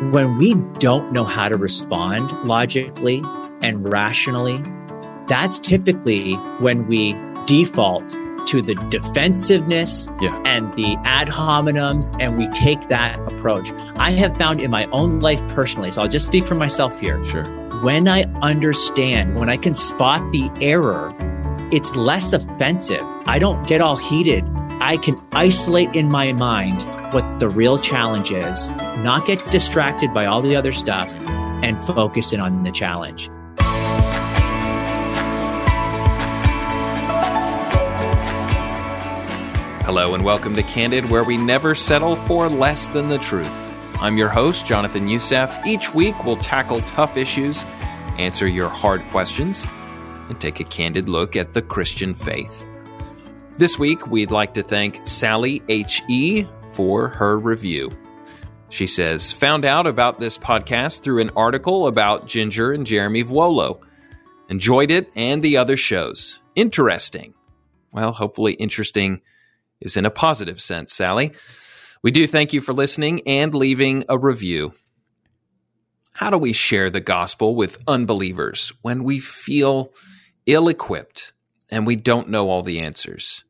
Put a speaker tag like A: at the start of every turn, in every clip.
A: When we don't know how to respond logically and rationally, that's typically when we default to the defensiveness
B: Yeah.
A: and the ad hominems, and we take that approach. I have found in my own life personally, so I'll just speak for myself here.
B: Sure.
A: When I understand, when I can spot the error, it's less offensive. I don't get all heated. I can isolate in my mind what the real challenge is, not get distracted by all the other stuff, and focus in on the challenge.
B: Hello and welcome to Candid, where we never settle for less than the truth. I'm your host, Jonathan Youssef. Each week, we'll tackle tough issues, answer your hard questions, and take a candid look at the Christian faith. This week, we'd like to thank Sally H.E. for her review. She says, found out about this podcast through an article about Ginger and Jeremy Vuolo. Enjoyed it and the other shows. Interesting. Well, hopefully, interesting is in a positive sense, Sally. We do thank you for listening and leaving a review. How do we share the gospel with unbelievers when we feel ill equipped and we don't know all the answers?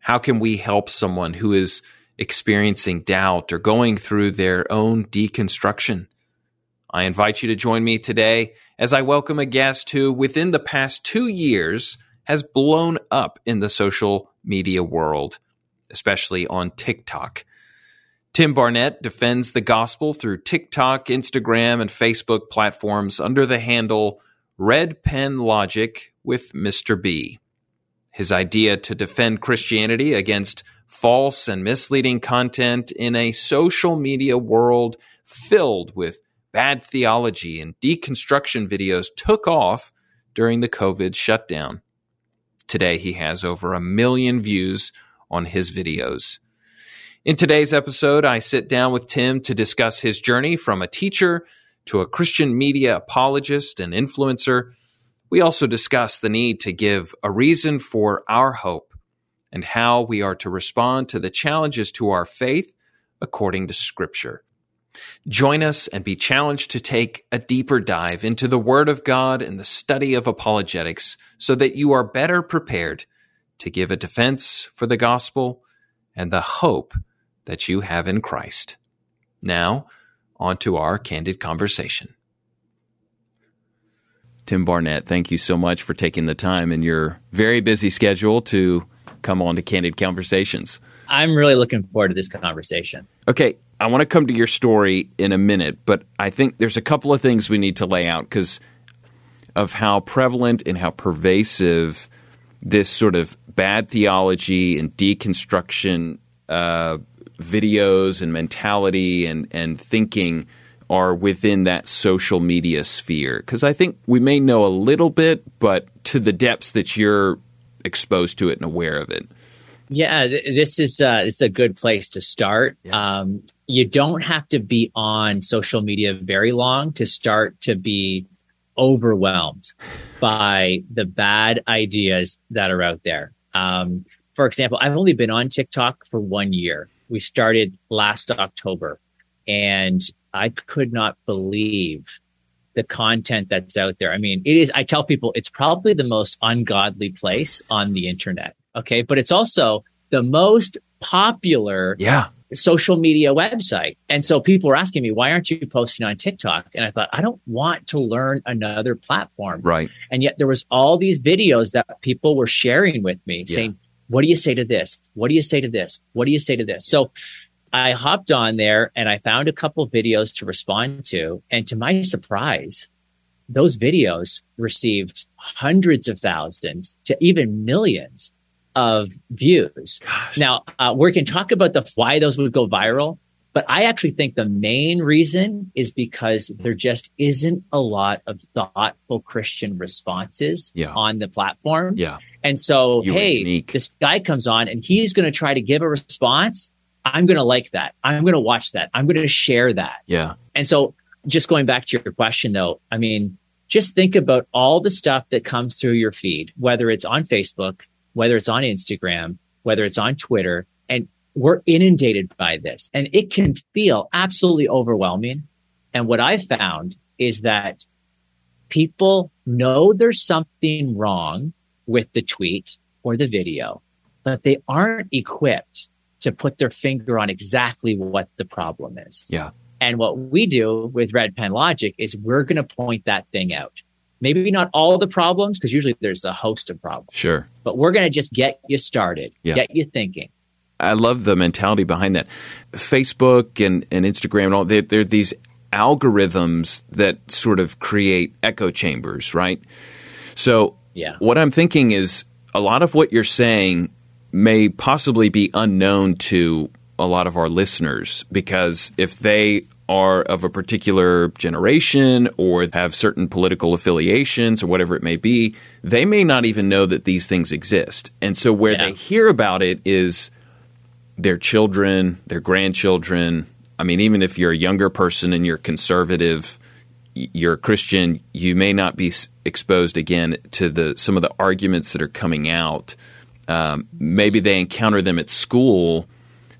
B: How can we help someone who is experiencing doubt or going through their own deconstruction? I invite you to join me today as I welcome a guest who, within the past two years, has blown up in the social media world especially on TikTok. Tim Barnett defends the gospel through TikTok, Instagram, and Facebook platforms under the handle Red Pen Logic with Mr. B. His idea to defend Christianity against false and misleading content in a social media world filled with bad theology and deconstruction videos took off during the COVID shutdown. Today, he has over a million views on his videos. In today's episode, I sit down with Tim to discuss his journey from a teacher to a Christian media apologist and influencer. We also discuss the need to give a reason for our hope and how we are to respond to the challenges to our faith according to Scripture. Join us and be challenged to take a deeper dive into the Word of God and the study of apologetics so that you are better prepared to give a defense for the gospel and the hope that you have in Christ. Now, on to our candid conversation. Tim Barnett, thank you so much for taking the time in your very busy schedule to come on to Candid Conversations.
A: I'm really looking forward to this conversation.
B: Okay, I want to come to your story in a minute, but I think there's a couple of things we need to lay out because of how prevalent and how pervasive this sort of bad theology and deconstruction uh, videos and mentality and, and thinking are within that social media sphere. Because I think we may know a little bit, but to the depths that you're exposed to it and aware of it.
A: Yeah, th- this is uh, it's a good place to start.
B: Yeah.
A: Um, you don't have to be on social media very long to start to be overwhelmed by the bad ideas that are out there. Um, for example, I've only been on TikTok for one year. We started last October, and I could not believe the content that's out there. I mean, it is, I tell people it's probably the most ungodly place on the internet. Okay. But it's also the most popular
B: Yeah.
A: social media website. And so people were asking me, why aren't you posting on TikTok? And I thought, I don't want to learn another platform.
B: Right.
A: And yet there was all these videos that people were sharing with me
B: Yeah.
A: saying, what do you say to this? What do you say to this? What do you say to this? So I hopped on there and I found a couple videos to respond to. And to my surprise, those videos received hundreds of thousands to even millions of views. Now, uh, we can talk about the why those would go viral, but I actually think the main reason is because there just isn't a lot of thoughtful Christian responses
B: Yeah.
A: on the platform.
B: Yeah.
A: And so,
B: You
A: hey, this guy comes on and he's going to try to give a response. I'm going to like that. I'm going to watch that. I'm going to share that.
B: Yeah.
A: And so, just going back to your question though, I mean, just think about all the stuff that comes through your feed, whether it's on Facebook, whether it's on Instagram, whether it's on Twitter, and we're inundated by this and it can feel absolutely overwhelming. And what I found is that people know there's something wrong with the tweet or the video, but they aren't equipped to put their finger on exactly what the problem is.
B: Yeah.
A: And what we do with Red Pen Logic is we're going to point that thing out. Maybe not all the problems, because usually there's a host of problems.
B: Sure.
A: But we're going to just get you started,
B: Yeah.
A: get you thinking.
B: I love the mentality behind that. Facebook and, and Instagram and all, they're, they're these algorithms that sort of create echo chambers, right? So,
A: Yeah.
B: what I'm thinking is a lot of what you're saying may possibly be unknown to a lot of our listeners because if they are of a particular generation or have certain political affiliations or whatever it may be, they may not even know that these things exist. And so where
A: Yeah.
B: they hear about it is their children, their grandchildren. I mean, even if you're a younger person and you're conservative, you're a Christian, you may not be exposed again to the some of the arguments that are coming out. Um, maybe they encounter them at school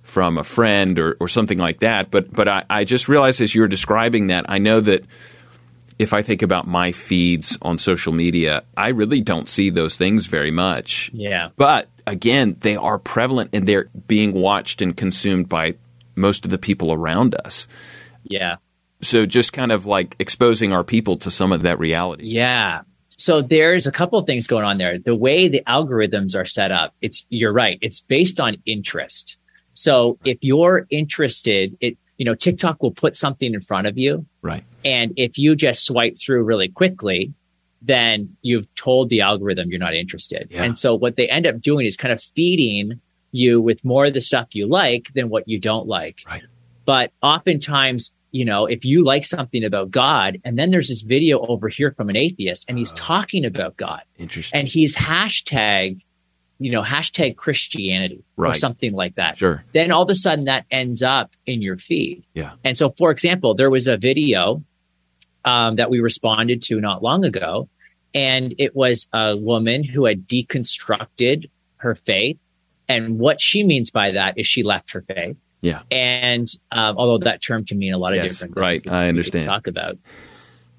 B: from a friend or, or something like that. But but I, I just realized as you were describing that, I know that if I think about my feeds on social media, I really don't see those things very much.
A: Yeah.
B: But again, they are prevalent and they're being watched and consumed by most of the people around us.
A: Yeah.
B: So just kind of like exposing our people to some of that reality.
A: Yeah. So there's a couple of things going on there. The way the algorithms are set up, it's you're right. It's based on interest. So if you're interested, it you know TikTok will put something in front of you,
B: Right.
A: and if you just swipe through really quickly, then you've told the algorithm you're not interested.
B: Yeah.
A: And so what they end up doing is kind of feeding you with more of the stuff you like than what you don't like.
B: Right.
A: But oftentimes, you know, if you like something about God and then there's this video over here from an atheist and he's
B: Oh.
A: talking about God
B: Interesting.
A: and he's hashtag, you know, hashtag Christianity or something like that.
B: Sure.
A: Then all of a sudden that ends up in your feed.
B: Yeah.
A: And so, for example, there was a video um, that we responded to not long ago, and it was a woman who had deconstructed her faith. And what she means by that is she left her faith.
B: Yeah.
A: And um, although that term can mean a lot of
B: Yes,
A: different
B: right.
A: things, we-
B: I understand.
A: Talk about.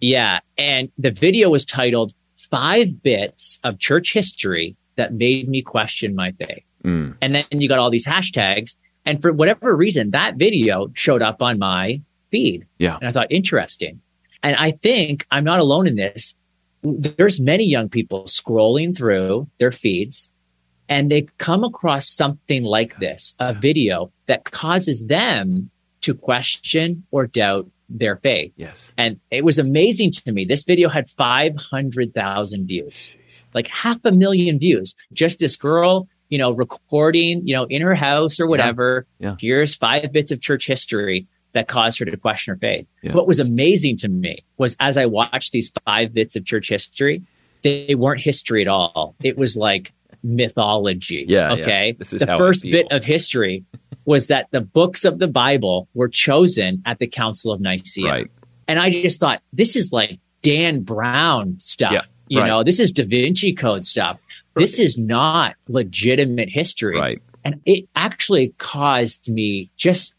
A: Yeah, and the video was titled Five Bits of Church History That Made Me Question My Faith."
B: Mm.
A: And then you got all these hashtags. And for whatever reason, that video showed up on my feed.
B: Yeah.
A: And I thought, interesting. And I think I'm not alone in this. There's many young people scrolling through their feeds and they come across something like this, a video that causes them to question or doubt their faith.
B: Yes.
A: And it was amazing to me. This video had 500,000 views, like half a million views. Just this girl, you know, recording, you know, in her house or whatever.
B: Yeah.
A: Here's five bits of church history that caused her to question her faith.
B: Yeah.
A: What was amazing to me was as I watched these five bits of church history, they weren't history at all. It was like mythology.
B: Yeah, yeah.
A: Okay.
B: This is
A: the first bit of history was that the books of the Bible were chosen at the Council of Nicaea.
B: Right.
A: And I just thought, this is like Dan Brown stuff.
B: Yeah,
A: you
B: right.
A: know, this is Da Vinci Code stuff. This is not legitimate history.
B: Right.
A: And it actually caused me just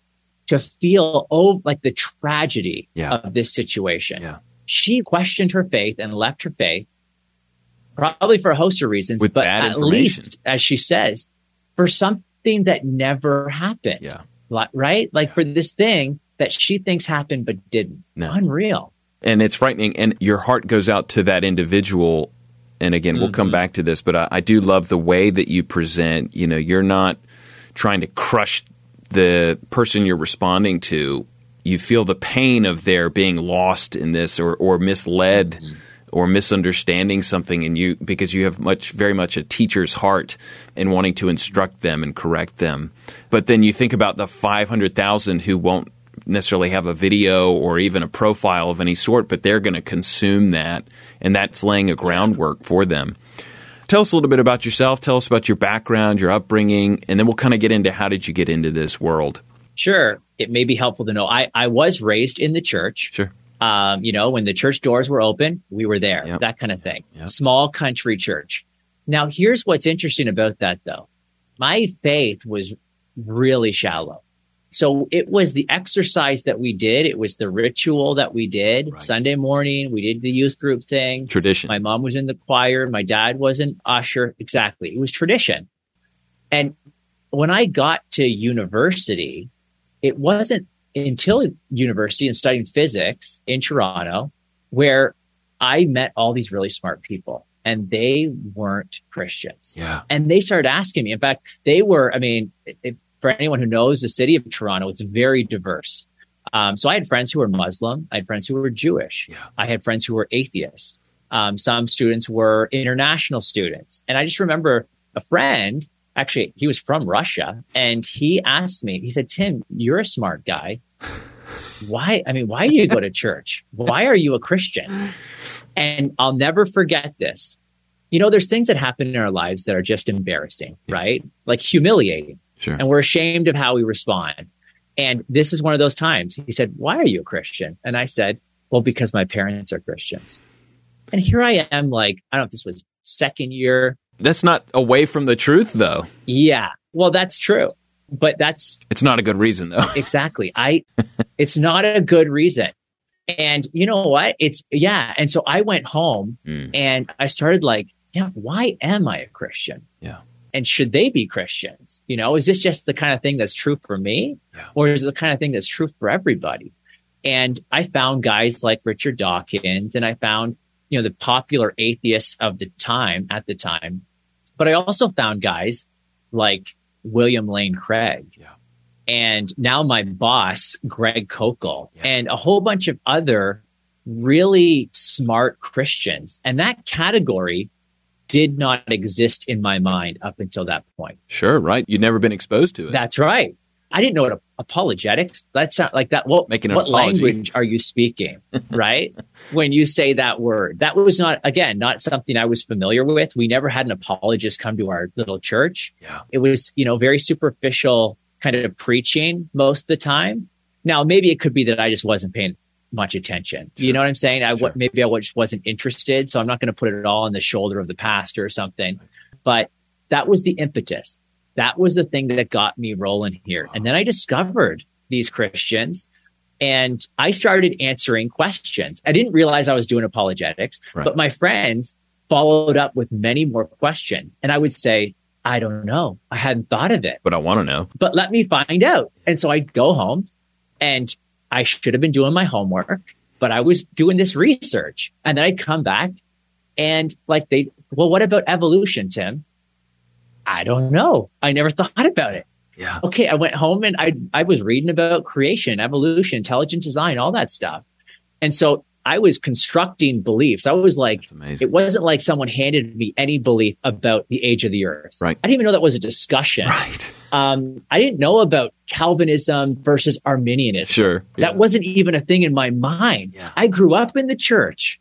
A: to feel oh like the tragedy
B: Yeah.
A: of this situation.
B: Yeah.
A: She questioned her faith and left her faith, probably for a host of reasons,
B: With
A: but at least, as she says, for something that never happened.
B: Yeah.
A: Right? Like for this thing that she thinks happened but didn't.
B: No.
A: Unreal.
B: and it's frightening and your heart goes out to that individual and again we'll
A: Mm-hmm.
B: come back to this but I, I do love the way that you present you know you're not trying to crush the person you're responding to you feel the pain of their being lost in this or, or misled
A: Mm-hmm.
B: Or misunderstanding something and you because you have much very much a teacher's heart in wanting to instruct them and correct them but then you think about the 500,000 who won't necessarily have a video or even a profile of any sort, but they're going to consume that, and that's laying a groundwork for them. Tell us a little bit about yourself. Tell us about your background, your upbringing, and then we'll kind of get into how did you get into this world.
A: Sure. It may be helpful to know. I, I was raised in the church.
B: Sure.
A: Um, you know, when the church doors were open, we were there,
B: Yep.
A: that kind of thing.
B: Yep.
A: Small country church. Now, here's what's interesting about that though. My faith was really shallow. so it was the exercise that we did. It was the ritual that we did
B: Right.
A: Sunday morning. We did the youth group thing.
B: Tradition.
A: My mom was in the choir. My dad was an usher. Exactly. It was tradition. And when I got to university, it wasn't until university and studying physics in Toronto where I met all these really smart people and they weren't Christians.
B: yeah.
A: And they started asking me. In fact, they were, I mean, if, for anyone who knows the city of Toronto, it's very diverse. Um, so I had friends who were Muslim. I had friends who were Jewish.
B: Yeah.
A: I had friends who were atheists. Um, some students were international students. And I just remember a friend, actually, he was from Russia, and he asked me, he said, Tim, you're a smart guy. Why? I mean, why do you go to church? Why are you a Christian? And I'll never forget this. You know, there's things that happen in our lives that are just embarrassing, right? Like humiliating
B: Sure.
A: and we're ashamed of how we respond. And this is one of those times. He said, Why are you a Christian? And I said, Well, because my parents are Christians. And here I am, like, I don't know if this was second year.
B: That's not away from the truth, though.
A: Yeah. Well, that's true. But that's
B: It's not a good reason, though.
A: exactly. I, it's not a good reason. And you know what? It's, yeah. And so I went home
B: Mm.
A: and I started like, yeah, why am I a Christian?
B: Yeah.
A: And should they be Christians? You know, is this just the kind of thing that's true for me?
B: Yeah.
A: Or is it the kind of thing that's true for everybody? And I found guys like Richard Dawkins and I found, you know, the popular atheists of the time at the time. But I also found guys like William Lane Craig.
B: Yeah.
A: And now my boss, Greg Koukl,
B: Yeah.
A: and a whole bunch of other really smart Christians. And that category did not exist in my mind up until that point.
B: Sure, right. You'd never been exposed to it.
A: That's right. I didn't know what apologetics. That's not like that. What,
B: Making
A: what
B: apology.
A: language are you speaking? Right. when you say that word, that was not, again, not something I was familiar with. We never had an apologist come to our little church.
B: Yeah.
A: It was, you know, very superficial kind of preaching most of the time. Now, maybe it could be that I just wasn't paying much attention. You know what I'm saying? I,
B: Sure.
A: maybe I just wasn't interested. So I'm not going to put it all on the shoulder of the pastor or something, but that was the impetus. That was the thing that got me rolling here. And then I discovered these Christians and I started answering questions. I didn't realize I was doing apologetics,
B: Right.
A: but my friends followed up with many more questions. And I would say, I don't know. I hadn't thought of it,
B: But I want to know.
A: but let me find out. And so I'd go home and I should have been doing my homework, but I was doing this research. And then I'd come back and like they, well, what about evolution, Tim? I don't know. I never thought about it.
B: Yeah.
A: Okay. I went home and I, I was reading about creation, evolution, intelligent design, all that stuff. And so I was constructing beliefs. I was like, it wasn't like someone handed me any belief about the age of the earth.
B: Right.
A: I didn't even know that was a discussion.
B: Right.
A: Um, I didn't know about Calvinism versus Arminianism.
B: Sure.
A: That wasn't even a thing in my mind.
B: Yeah.
A: I grew up in the church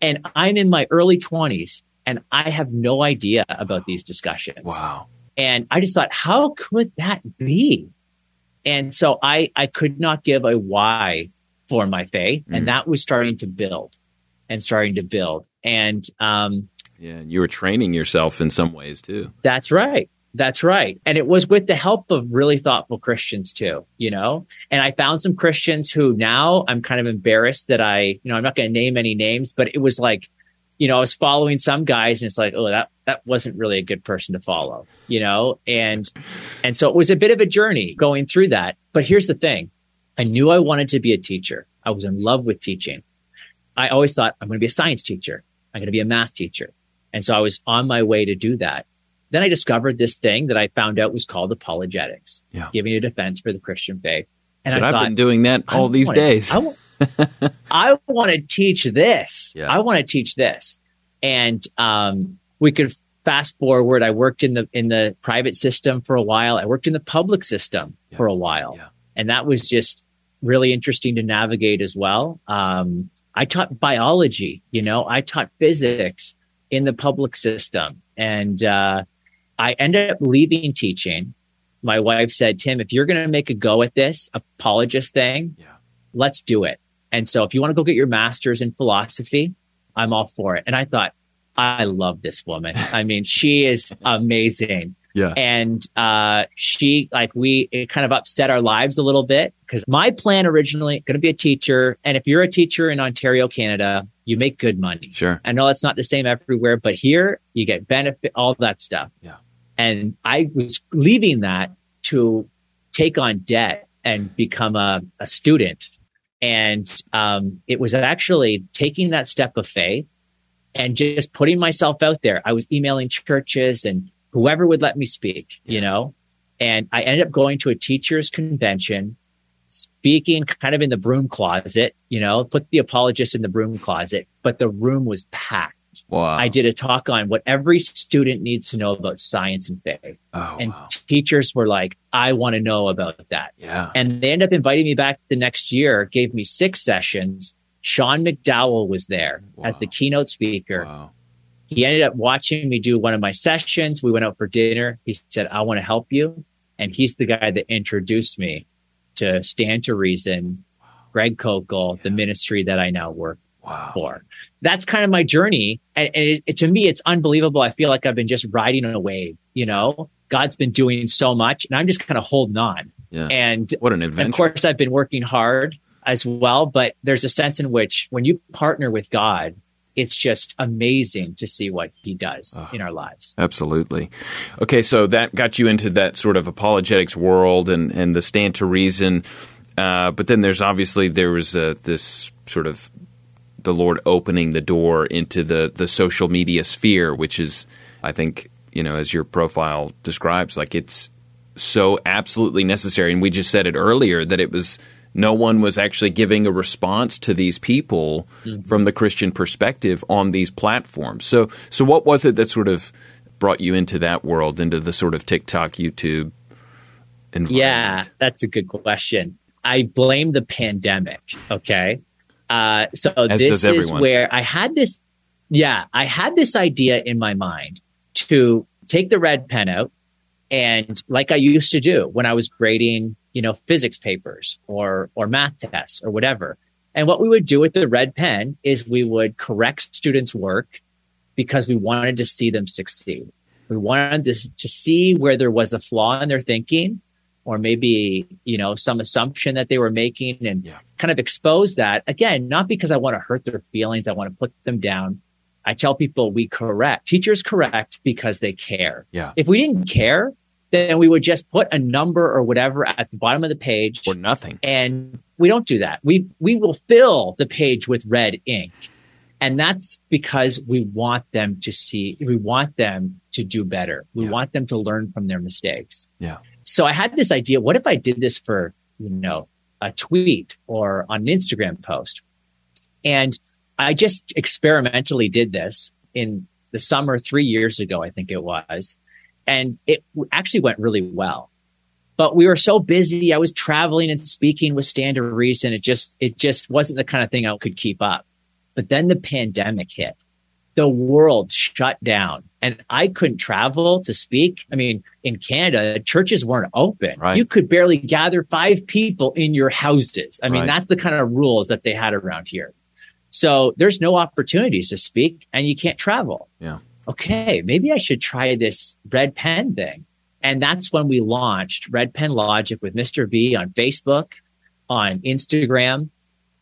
A: and I'm in my early 20s and I have no idea about these discussions.
B: Wow.
A: And I just thought, how could that be? And so I, I could not give a why for my faith.
B: Mhm.
A: And that was starting to build and starting to build. And, um,
B: Yeah. And you were training yourself in some ways too.
A: That's right. That's right. And it was with the help of really thoughtful Christians too, you know? And I found some Christians who now I'm kind of embarrassed that I, you know, I'm not going to name any names, but it was like, you know, I was following some guys and it's like, oh, that, that wasn't really a good person to follow, you know? And, and so it was a bit of a journey going through that. But here's the thing. I knew I wanted to be a teacher. I was in love with teaching. I always thought I'm going to be a science teacher. I'm going to be a math teacher. And so I was on my way to do that. Then I discovered this thing that I found out was called apologetics,
B: Yeah.
A: giving a defense for the Christian faith. And
B: Said
A: I
B: I've been doing that all these days.
A: I, I want to teach this.
B: Yeah.
A: I want to teach this. And um, we could fast forward. I worked in the in the private system for a while. I worked in the public system
B: Yeah.
A: for a while,
B: Yeah.
A: and that was just really interesting to navigate as well. Um, I taught biology. You know, I taught physics in the public system, and uh, I ended up leaving teaching. My wife said, "Tim, if you're going to make a go at this apologist thing,
B: Yeah.
A: let's do it." And so, if you want to go get your master's in philosophy, I'm all for it. And I thought, I love this woman. I mean, she is amazing.
B: Yeah.
A: And uh, she, like, we, it kind of upset our lives a little bit because my plan originally going to be a teacher. And if you're a teacher in Ontario, Canada, you make good money.
B: Sure.
A: I know it's not the same everywhere, but here you get benefit, all that stuff.
B: Yeah.
A: And I was leaving that to take on debt and become a, a student. And um, it was actually taking that step of faith and just putting myself out there. I was emailing churches and whoever would let me speak, you know, and I ended up going to a teacher's convention, speaking kind of in the broom closet, you know, put the apologist in the broom closet, but the room was packed.
B: Wow.
A: I did a talk on what every student needs to know about science and faith.
B: Oh,
A: and
B: wow.
A: teachers were like, I want to know about that.
B: Yeah.
A: And they ended up inviting me back the next year, gave me six sessions. Sean McDowell was there as the keynote speaker.
B: Wow.
A: He ended up watching me do one of my sessions. We went out for dinner. He said, I want to help you. And he's the guy that introduced me to Stand to Reason, Greg Koukl, the ministry that I now work
B: Wow.
A: for. That's kind of my journey. And, and it, it- to me, it's unbelievable. I feel like I've been just riding on a wave, you know, God's been doing so much and I'm just kind of holding on.
B: Yeah.
A: And
B: What an adventure.
A: of course, I've been working hard as well, but there's a sense in which when you partner with God, it's just amazing to see what he does in our lives.
B: Absolutely. Okay, so that got you into that sort of apologetics world and, and the stand to reason. Uh, but then there's obviously there was uh, this sort of the Lord opening the door into the the social media sphere, which is, I think, you know, as your profile describes, like it's so absolutely necessary. And we just said it earlier that it was no one was actually giving a response to these people mm-hmm. from the Christian perspective on these platforms. So, so what was it that sort of brought you into that world, into the sort of TikTok, YouTube environment?
A: Yeah, that's a good question. I blame the pandemic. Okay. Uh, so
B: As
A: this is where I had this. Yeah, I had this idea in my mind to take the red pen out and like I used to do when I was grading, you know, physics papers or, or math tests or whatever. And what we would do with the red pen is we would correct students' work because we wanted to see them succeed. We wanted to, to see where there was a flaw in their thinking or maybe, you know, some assumption that they were making and
B: Yeah.
A: Kind of expose that. Again, not because I want to hurt their feelings. I want to put them down. I tell people we correct. Teachers correct because they care.
B: Yeah.
A: If we didn't care, then we would just put a number or whatever at the bottom of the page
B: Or nothing.
A: and we don't do that. We we will fill the page with red ink. And that's because we want them to see we want them to do better. We
B: Yeah.
A: want them to learn from their mistakes.
B: Yeah.
A: So I had this idea, what if I did this for, you know, a tweet or on an Instagram post? And I just experimentally did this in the summer 3 years ago, I think it was. And it actually went really well but we were so busy. I was traveling and speaking with Stand Reason. It just, it just wasn't the kind of thing I could keep up. But then the pandemic hit. The world shut down and I couldn't travel to speak. I mean, in Canada, churches weren't open.
B: Right.
A: You could barely gather five people in your houses. I mean,
B: Right.
A: that's the kind of rules that they had around here. So there's no opportunities to speak and you can't travel
B: Yeah.
A: okay, maybe I should try this red pen thing. And that's when we launched Red Pen Logic with Mr. B on Facebook, on Instagram,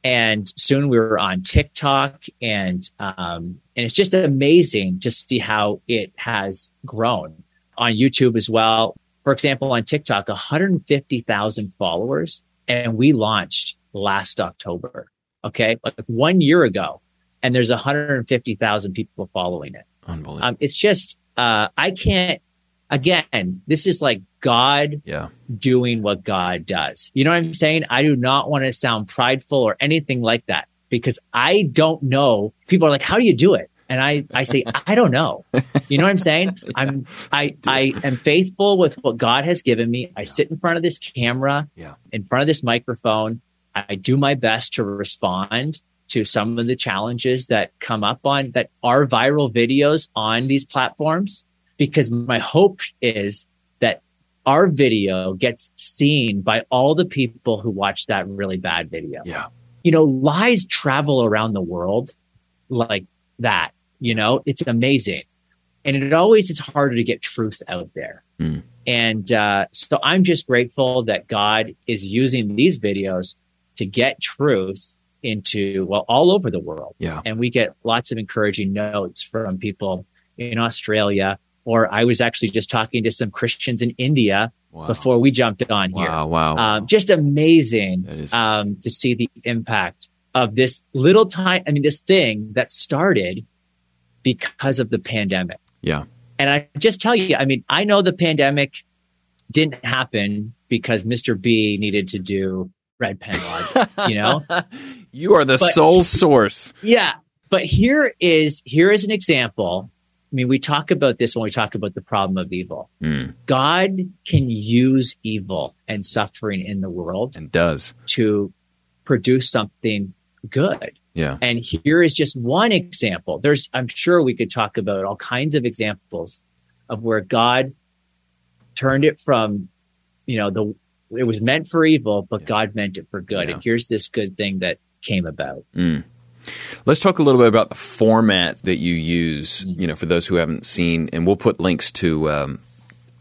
A: and soon we were on TikTok. And, um, and it's just amazing to see how it has grown on YouTube as well. For example, on TikTok, 150,000 followers and we launched last October. Okay. Like one year ago and there's 150,000 people following it.
B: Unbelievable.
A: Um, it's just, uh, I can't, again, this is like God
B: yeah.
A: doing what God does. You know what I'm saying? I do not want to sound prideful or anything like that because I don't know. People are like, how do you do it? And I, I say, I don't know. You know what I'm saying? I'm, I, I am faithful with what God has given me. I sit in front of this camera,
B: Yeah.
A: in front of this microphone. I do my best to respond to some of the challenges that come up on that are viral videos on these platforms because my hope is that our video gets seen by all the people who watch that really bad video.
B: Yeah.
A: You know, lies travel around the world like that. You know, it's amazing. and it always is harder to get truth out there.
B: Mm.
A: And uh, so I'm just grateful that God is using these videos to get truth into well all over the world.
B: Yeah.
A: And we get lots of encouraging notes from people in Australia. Or I was actually just talking to some Christians in India
B: Wow.
A: before we jumped on here.
B: Wow. Wow.
A: Um, just amazing
B: is-
A: um, to see the impact of this little time. I mean, this thing that started because of the pandemic.
B: yeah.
A: And I just tell you, I mean, I know the pandemic didn't happen because Mr. B needed to do red pen logic, you know?
B: you are the
A: But-
B: sole source.
A: Yeah. But here is here is an example. I mean, we talk about this when we talk about the problem of evil.
B: Mm.
A: God can use evil and suffering in the world
B: And does.
A: to produce something good.
B: Yeah.
A: And here is just one example. There's, I'm sure we could talk about all kinds of examples of where God turned it from, you know, the, it was meant for evil, but
B: Yeah.
A: God meant it for good.
B: Yeah.
A: And here's this good thing that came about.
B: Mm. Let's talk a little bit about the format that you use.
A: Mm-hmm.
B: You know, for those who haven't seen, and we'll put links to um,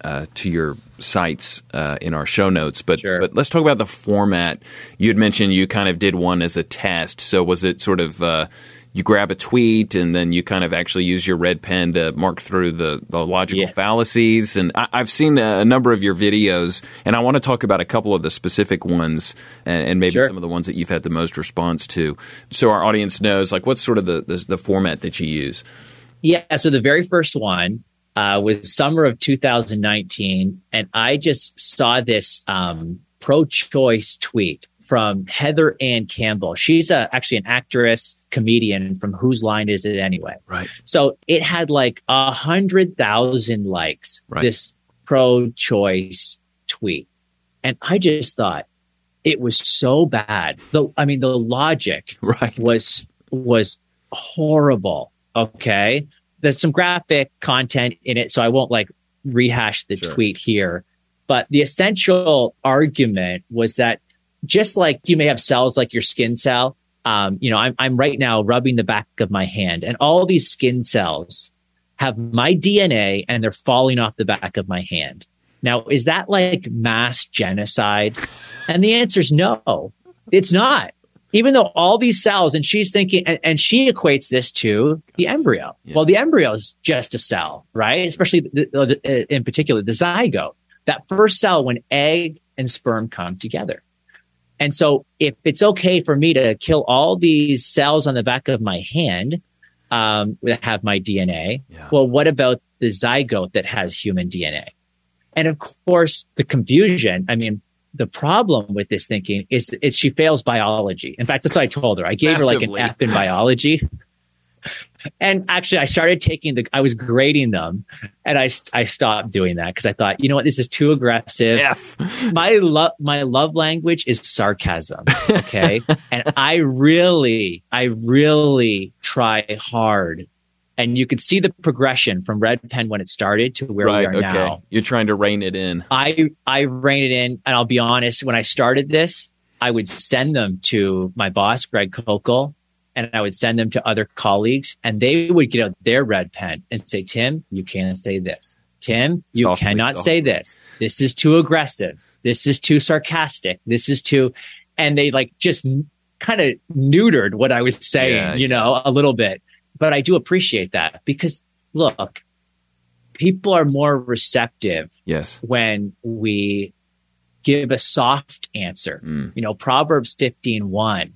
B: uh, to your sites uh, in our show notes. But
A: Sure.
B: but let's talk about the format. You had mentioned you kind of did one as a test. So was it sort of uh, you grab a tweet and then you kind of actually use your red pen to mark through the, the logical
A: Yeah.
B: fallacies? And I, I've seen a, a number of your videos, and I want to talk about a couple of the specific ones and, and maybe
A: Sure.
B: some of the ones that you've had the most response to, so our audience knows like what's sort of the the, the format that you use.
A: Yeah. So the very first one uh, was summer of 2019, and I just saw this um, pro-choice tweet from Heather Anne Campbell. She's a, actually an actress, comedian from Whose Line Is It Anyway?
B: Right.
A: So it had like a hundred thousand likes.
B: Right.
A: This pro-choice tweet, and I just thought it was so bad. The I mean, the logic
B: Right.
A: was was horrible. Okay, there's some graphic content in it, so I won't like rehash the
B: Sure.
A: tweet here. But the essential argument was that just like you may have cells like your skin cell, um, you know, I'm I'm right now rubbing the back of my hand, and all these skin cells have my DNA, and they're falling off the back of my hand. Now, is that like mass genocide? And the answer is no, it's not. Even though all these cells, and she's thinking, and, and she equates this to the embryo.
B: Yeah.
A: Well, the embryo is just a cell, right? Especially the, the, in particular, the zygote, that first cell when egg and sperm come together. And so if it's okay for me to kill all these cells on the back of my hand, um, that have my DNA,
B: Yeah.
A: well, what about the zygote that has human DNA? And of course, the confusion. I mean, the problem with this thinking is, is she fails biology. In fact, that's what I told her. I gave her like an
B: Massively.
A: F in biology. And actually, I started taking the, I was grading them and I, I stopped doing that because I thought, you know what, this is too aggressive
B: F.
A: my love my love language is sarcasm okay and i really i really try hard and you could see the progression from red pen when it started to where
B: right.
A: we are
B: Okay.
A: now
B: You're trying to rein it in.
A: i i rein it in and i'll be honest when i started this i would send them to my boss greg koukl and i would send them to other colleagues and they would get out their red pen and say tim you can't say this tim you
B: Softly,
A: cannot
B: softly.
A: say this this is too aggressive this is too sarcastic this is too and they like just kind of neutered what i was saying
B: Yeah,
A: you know a little bit but i do appreciate that because look people are more receptive
B: Yes.
A: when we give a soft answer.
B: Mm.
A: You know, Proverbs 15, 1,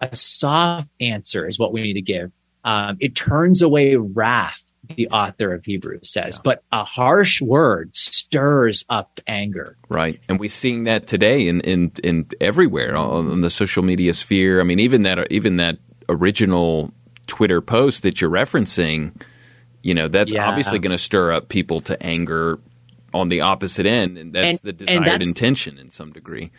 A: a soft answer is what we need to give. Um, it turns away wrath, the author of Hebrews says,
B: Yeah.
A: but a harsh word stirs up anger.
B: Right, and we're seeing that today in in, in everywhere on, on the social media sphere. I mean, even that even that original Twitter post that you're referencing, you know, that's
A: Yeah.
B: obviously going to stir up people to anger on the opposite end, and that's
A: And-
B: the desired
A: that's-
B: intention in some degree.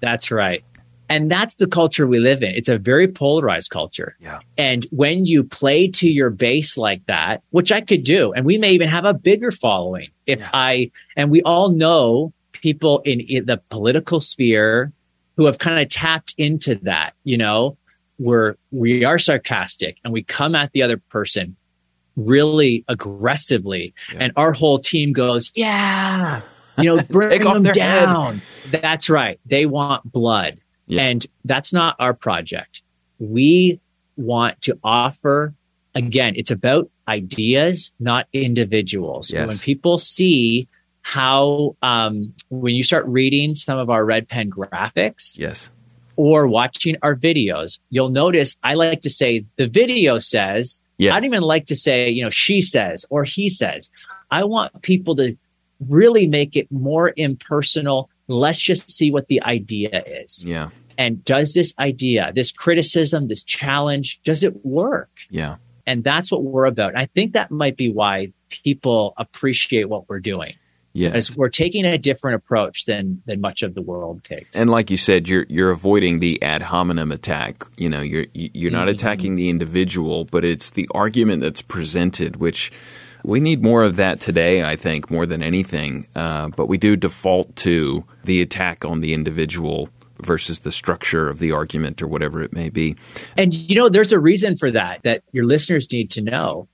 A: That's right. And that's the culture we live in. It's a very polarized culture.
B: Yeah.
A: And when you play to your base like that, which I could do, and we may even have a bigger following if
B: Yeah.
A: I, and we all know people in, in the political sphere who have kind of tapped into that, you know, where we are sarcastic and we come at the other person really aggressively. Yeah. And our whole team goes, yeah, you know, bring them down. Head. That's right. They want blood. Yeah. And that's not our project. We want to offer, again, it's about ideas, not individuals. Yes. When people see how, um, when you start reading some of our red pen graphics,
B: yes,
A: or watching our videos, you'll notice I like to say the video says, yes. I don't even like to say, you know, she says or he says. I want people to really make it more impersonal. Let's just see what the idea is.
B: Yeah.
A: And does this idea, this criticism, this challenge, does it work?
B: Yeah.
A: And that's what we're about. And I think that might be why people appreciate what we're doing.
B: Yes.
A: We're taking a different approach than than much of the world takes.
B: And like you said, you're you're avoiding the ad hominem attack. You know, you're you're not mm-hmm. attacking the individual, but it's the argument that's presented, which we need more of that today. I think more than anything. Uh, but we do default to the attack on the individual versus the structure of the argument or whatever it may be.
A: And you know, there's a reason for that that your listeners need to know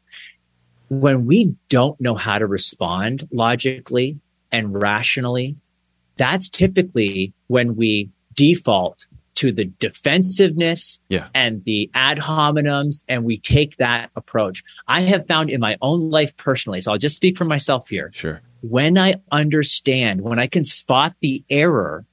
A: when we don't know how to respond logically and rationally, that's typically when we default to the defensiveness
B: yeah.
A: and the ad hominems and we take that approach. I have found in my own life personally, so I'll just speak for myself here.
B: Sure.
A: When I understand, when I can spot the error,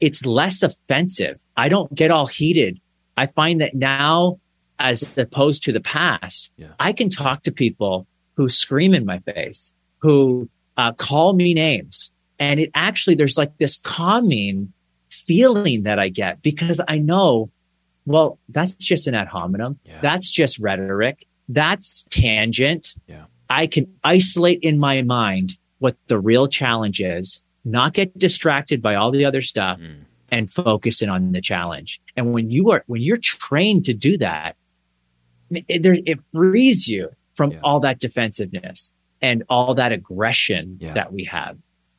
A: it's less offensive. I don't get all heated. I find that now, as opposed to the past, yeah. I can talk to people who scream in my face, who uh, call me names. And it actually, there's like this calming feeling that I get because I know, well, that's just an ad hominem. Yeah. That's just rhetoric. That's tangent.
B: Yeah.
A: I can isolate in my mind what the real challenge is, not get distracted by all the other stuff mm. and focus in on the challenge. And when you are, when you're trained to do that, it, there, it frees you from yeah. all that defensiveness and all that aggression yeah. that we have.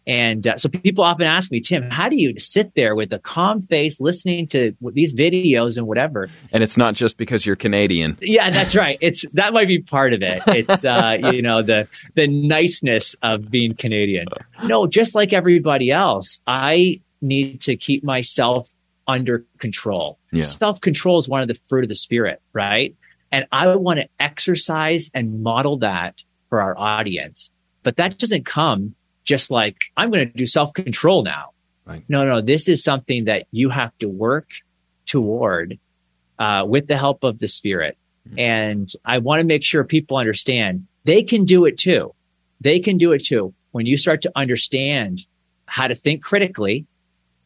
A: And uh, so people often ask me, Tim, how do you sit there with a calm face listening to these videos and whatever?
B: And it's not just because you're Canadian.
A: Yeah, that's right. It's that might be part of it. It's uh, you know the the niceness of being Canadian. No, just like everybody else, I need to keep myself under control.
B: Yeah.
A: Self control is one of the fruit of the spirit, right? And I want to exercise and model that for our audience. But that doesn't come just like, I'm going to do self control now.
B: Right.
A: No, no, this is something that you have to work toward uh, with the help of the spirit. Mm-hmm. And I want to make sure people understand they can do it too. They can do it too. When you start to understand how to think critically,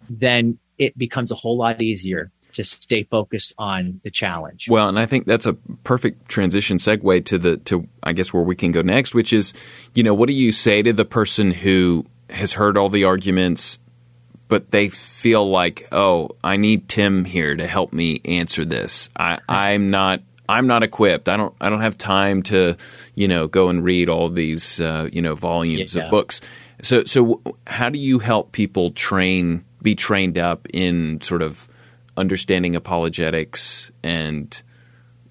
A: then it becomes a whole lot easier to stay focused on the challenge.
B: Well, and I think that's a perfect transition segue to the to I guess where we can go next, which is, you know, what do you say to the person who has heard all the arguments but they feel like, "Oh, I need Tim here to help me answer this. I I'm not I'm not equipped. I don't I don't have time to, you know, go and read all these uh, you know, volumes yeah. of books." So so how do you help people train be trained up in sort of understanding apologetics and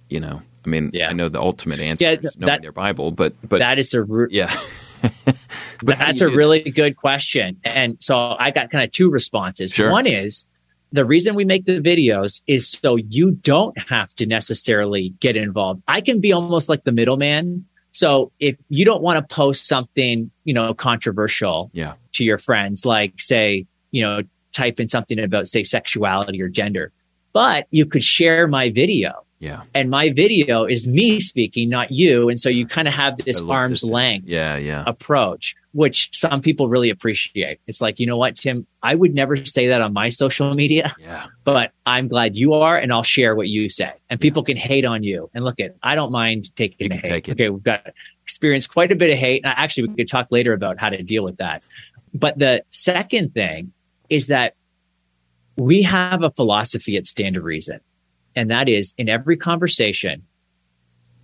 B: you know I mean yeah. I know the ultimate answer yeah, is knowing that, their Bible but but
A: that is a
B: yeah
A: that's a really that? good question and so I got kind of two responses
B: sure.
A: one is the reason we make the videos is so you don't have to necessarily get involved I can be almost like the middleman so if you don't want to post something you know controversial
B: yeah.
A: to your friends like say you know type in something about say sexuality or gender, but you could share my video.
B: Yeah.
A: And my video is me speaking, not you. And so you kind of have this arm's distance. length
B: yeah, yeah.
A: approach, which some people really appreciate. It's like, you know what, Tim, I would never say that on my social media,
B: yeah.
A: but I'm glad you are. And I'll share what you say and people can hate on you. And look at, I don't mind taking you the hate.
B: Take
A: okay. We've got experienced quite a bit of hate. And actually we could talk later about how to deal with that. But the second thing is that we have a philosophy at Stand to Reason, and that is in every conversation,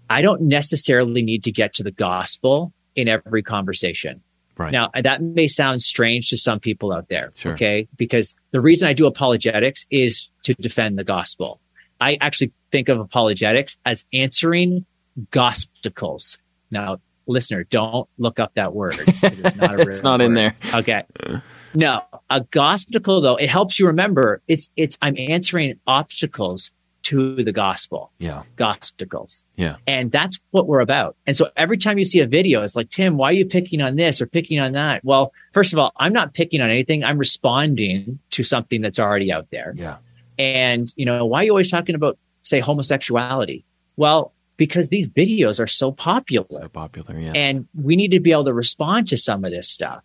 A: I don't necessarily need to get to the gospel in every conversation.
B: Right.
A: Now, that may sound strange to some people out there.
B: Sure.
A: Okay. Because the reason I do apologetics is to defend the gospel. I actually think of apologetics as answering gospels. Now, listener, don't look up that word. It's not,
B: it's not in there.
A: Okay. No, a gospel though, it helps you remember it's, it's, I'm answering obstacles to the gospel.
B: Yeah.
A: Gospels.
B: Yeah.
A: And that's what we're about. And so every time you see a video, it's like, Tim, why are you picking on this or picking on that? Well, first of all, I'm not picking on anything. I'm responding to something that's already out there.
B: Yeah.
A: And, you know, why are you always talking about, say, homosexuality? Well, because these videos are so popular.
B: So popular, yeah.
A: And we need to be able to respond to some of this stuff.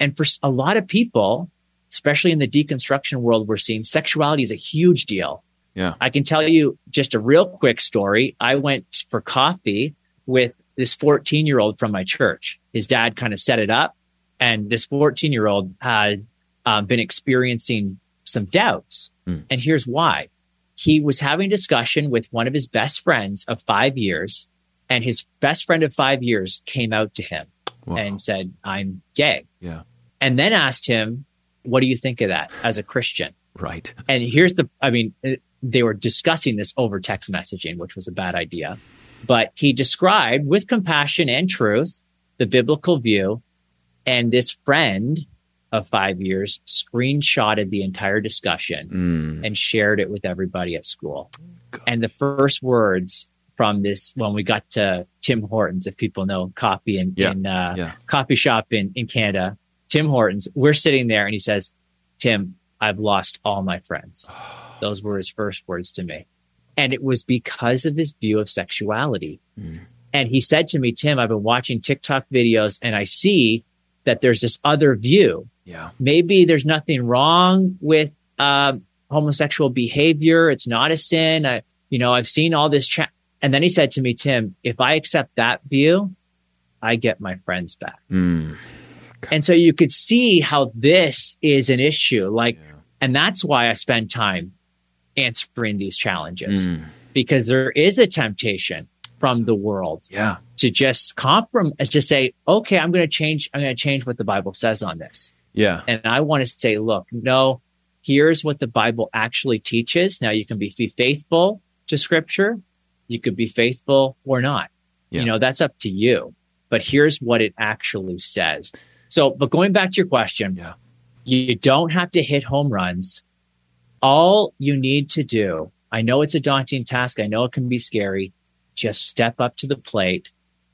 A: And for a lot of people, especially in the deconstruction world, we're seeing sexuality is a huge deal.
B: Yeah.
A: I can tell you just a real quick story. I went for coffee with this 14 year old from my church. His dad kind of set it up and this 14 year old had um, been experiencing some doubts.
B: Mm.
A: And here's why. He was having a discussion with one of his best friends of five years and his best friend of five years came out to him
B: Wow.
A: and said, I'm gay.
B: Yeah.
A: And then asked him, what do you think of that as a Christian?
B: Right.
A: And here's the, I mean, they were discussing this over text messaging, which was a bad idea. But he described with compassion and truth the biblical view. And this friend of five years screenshotted the entire discussion
B: Mm.
A: and shared it with everybody at school. And the first words from this, when we got to Tim Hortons, if people know coffee in,
B: Yeah.
A: in uh,
B: Yeah.
A: coffee shop in, in Canada, Tim Hortons, we're sitting there and he says, Tim, I've lost all my friends. Those were his first words to me. And it was because of his view of sexuality.
B: Mm.
A: And he said to me, Tim, I've been watching TikTok videos and I see that there's this other view.
B: Yeah.
A: Maybe there's nothing wrong with um, homosexual behavior. It's not a sin. I, you know, I've seen all this. Cha-. And then he said to me, Tim, if I accept that view, I get my friends back.
B: Mm.
A: And so you could see how this is an issue. Like,
B: Yeah.
A: and that's why I spend time answering these challenges
B: Mm.
A: because there is a temptation from the world
B: Yeah.
A: to just compromise, to say, okay, I'm going to change, I'm going to change what the Bible says on this.
B: Yeah.
A: And I want to say, look, no, here's what the Bible actually teaches. Now you can be, be faithful to scripture. You could be faithful or not.
B: Yeah.
A: You know, that's up to you. But here's what it actually says. So, but going back to your question,
B: Yeah.
A: you don't have to hit home runs. All you need to do, I know it's a daunting task. I know it can be scary. Just step up to the plate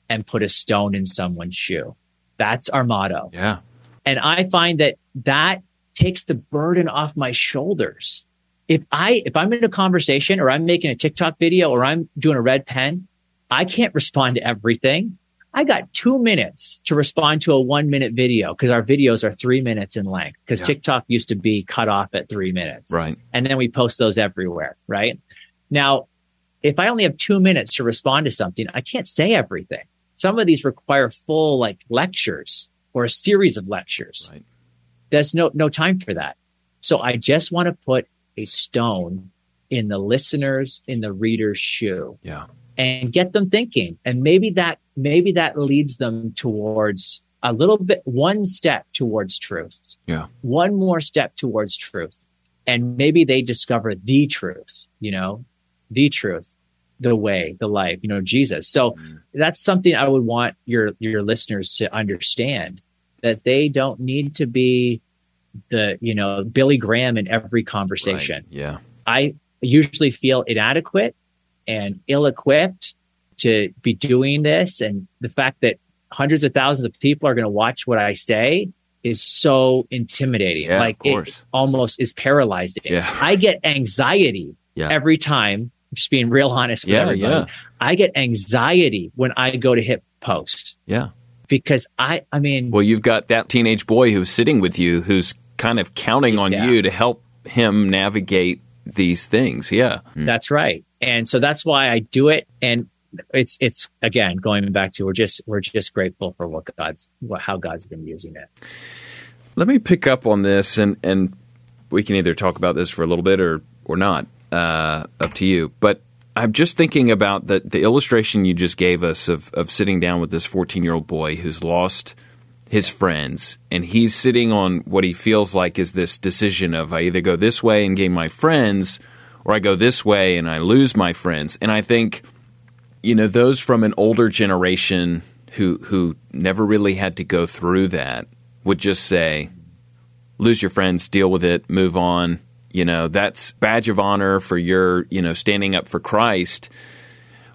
A: and put a stone in someone's shoe. That's our motto.
B: Yeah.
A: And I find that that takes the burden off my shoulders. If I, if I'm in a conversation or I'm making a TikTok video or I'm doing a red pen, I can't respond to everything. I got two minutes to respond to a one minute video because our videos are three minutes in length because
B: Yeah.
A: TikTok used to be cut off at three minutes
B: Right.
A: and then we post those everywhere, right? Now, if I only have two minutes to respond to something, I can't say everything. Some of these require full like lectures or a series of lectures.
B: Right.
A: There's no, no time for that. So I just want to put a stone in the listener's, in the reader's shoe
B: Yeah.
A: And get them thinking. And maybe that, maybe that leads them towards a little bit, one step towards truth
B: Yeah.
A: one more step towards truth. And maybe they discover the truth, you know, the truth, the way, the life, you know, Jesus. So
B: Mm.
A: that's something I would want your, your listeners to understand that they don't need to be the, you know, Billy Graham in every conversation.
B: Right. Yeah.
A: I usually feel inadequate and ill equipped to be doing this. And the fact that hundreds of thousands of people are going to watch what I say is so intimidating.
B: Yeah,
A: like
B: of course.
A: it almost is paralyzing.
B: Yeah.
A: I get anxiety
B: Yeah.
A: every time. Just being real honest with
B: Yeah.
A: everybody.
B: Yeah.
A: I get anxiety when I go to hit post
B: Yeah.
A: because I, I mean,
B: Well, you've got that teenage boy who's sitting with you who's kind of counting on you to help him navigate these things. Yeah. Mm.
A: That's right. And so that's why I do it. And it's, it's again, going back to, we're just, we're just grateful for what God's, what, how God's been using it.
B: Let me pick up on this, and, and we can either talk about this for a little bit or or not. Uh, up to you. But I'm just thinking about the the illustration you just gave us of of sitting down with this 14 year old boy who's lost his friends, and he's sitting on what he feels like is this decision of I either go this way and gain my friends, or I go this way and I lose my friends. And I think, you know, those from an older generation who who never really had to go through that would just say, "Lose your friends, deal with it, move on." You know, that's badge of honor for your you know standing up for Christ.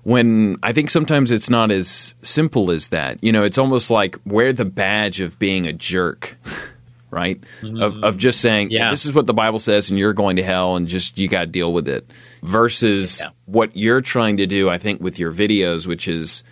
B: When I think sometimes it's not as simple as that. You know, it's almost like wear the badge of being a jerk. right? Mm-hmm. Of, of just saying, yeah. this is what the Bible says, and you're going to hell, and just you got to deal with it. Versus yeah. what you're trying to do, I think, with your videos, which is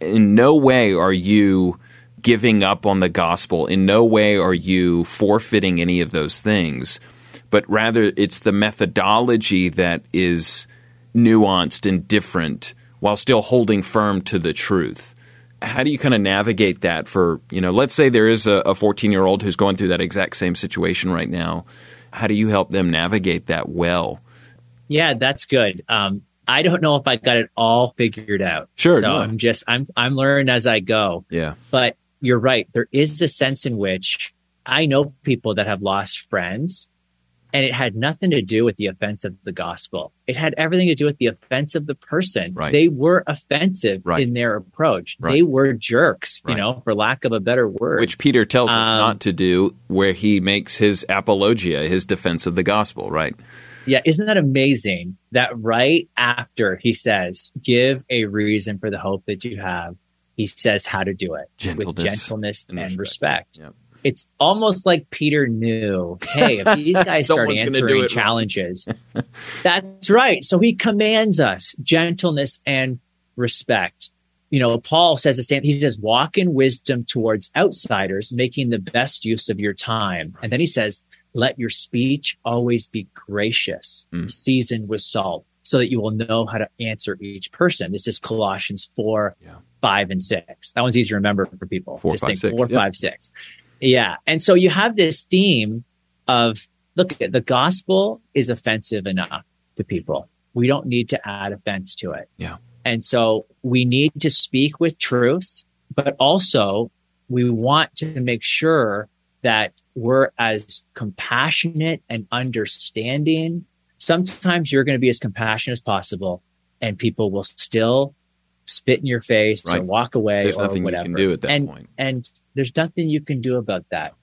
B: in no way are you giving up on the gospel. In no way are you forfeiting any of those things, but rather it's the methodology that is nuanced and different while still holding firm to the truth how do you kind of navigate that for you know let's say there is a 14 year old who's going through that exact same situation right now. How do you help them navigate that well?
A: Yeah that's good. Um, i don't know if I've got it all figured out.
B: Sure
A: so no. i'm just i'm i'm learning as i go.
B: Yeah.
A: But you're right. There is a sense in which i know people that have lost friends and it had nothing to do with the offense of the gospel. It had everything to do with the offense of the person.
B: Right.
A: They were offensive
B: right.
A: in their approach.
B: Right.
A: They were jerks, you know, for lack of a better word.
B: Which Peter tells us um, not to do, where he makes his apologia, his defense of the gospel, right?
A: Yeah, isn't that amazing that right after he says, give a reason for the hope that you have, he says how to do it
B: gentleness
A: with gentleness and, and respect. respect.
B: Yep
A: it's almost like Peter knew, hey, if these guys start answering challenges, that's right. So he commands us gentleness and respect. You know, Paul says the same. He says, walk in wisdom towards outsiders, making the best use of your time. And then he says, let your speech always be gracious, mm. seasoned with salt, so that you will know how to answer each person. This is Colossians 4, yeah. 5, and 6. That one's easy to remember for people.
B: Four, Just five, think six.
A: 4, yep. 5, 6. Yeah. And so you have this theme of look, the gospel is offensive enough to people. We don't need to add offense to it.
B: Yeah.
A: And so we need to speak with truth, but also we want to make sure that we're as compassionate and understanding. Sometimes you're going to be as compassionate as possible and people will still spit in your face right. or walk away
B: There's
A: or
B: nothing
A: whatever.
B: you can do at that
A: and,
B: point.
A: And there's nothing you can do about that.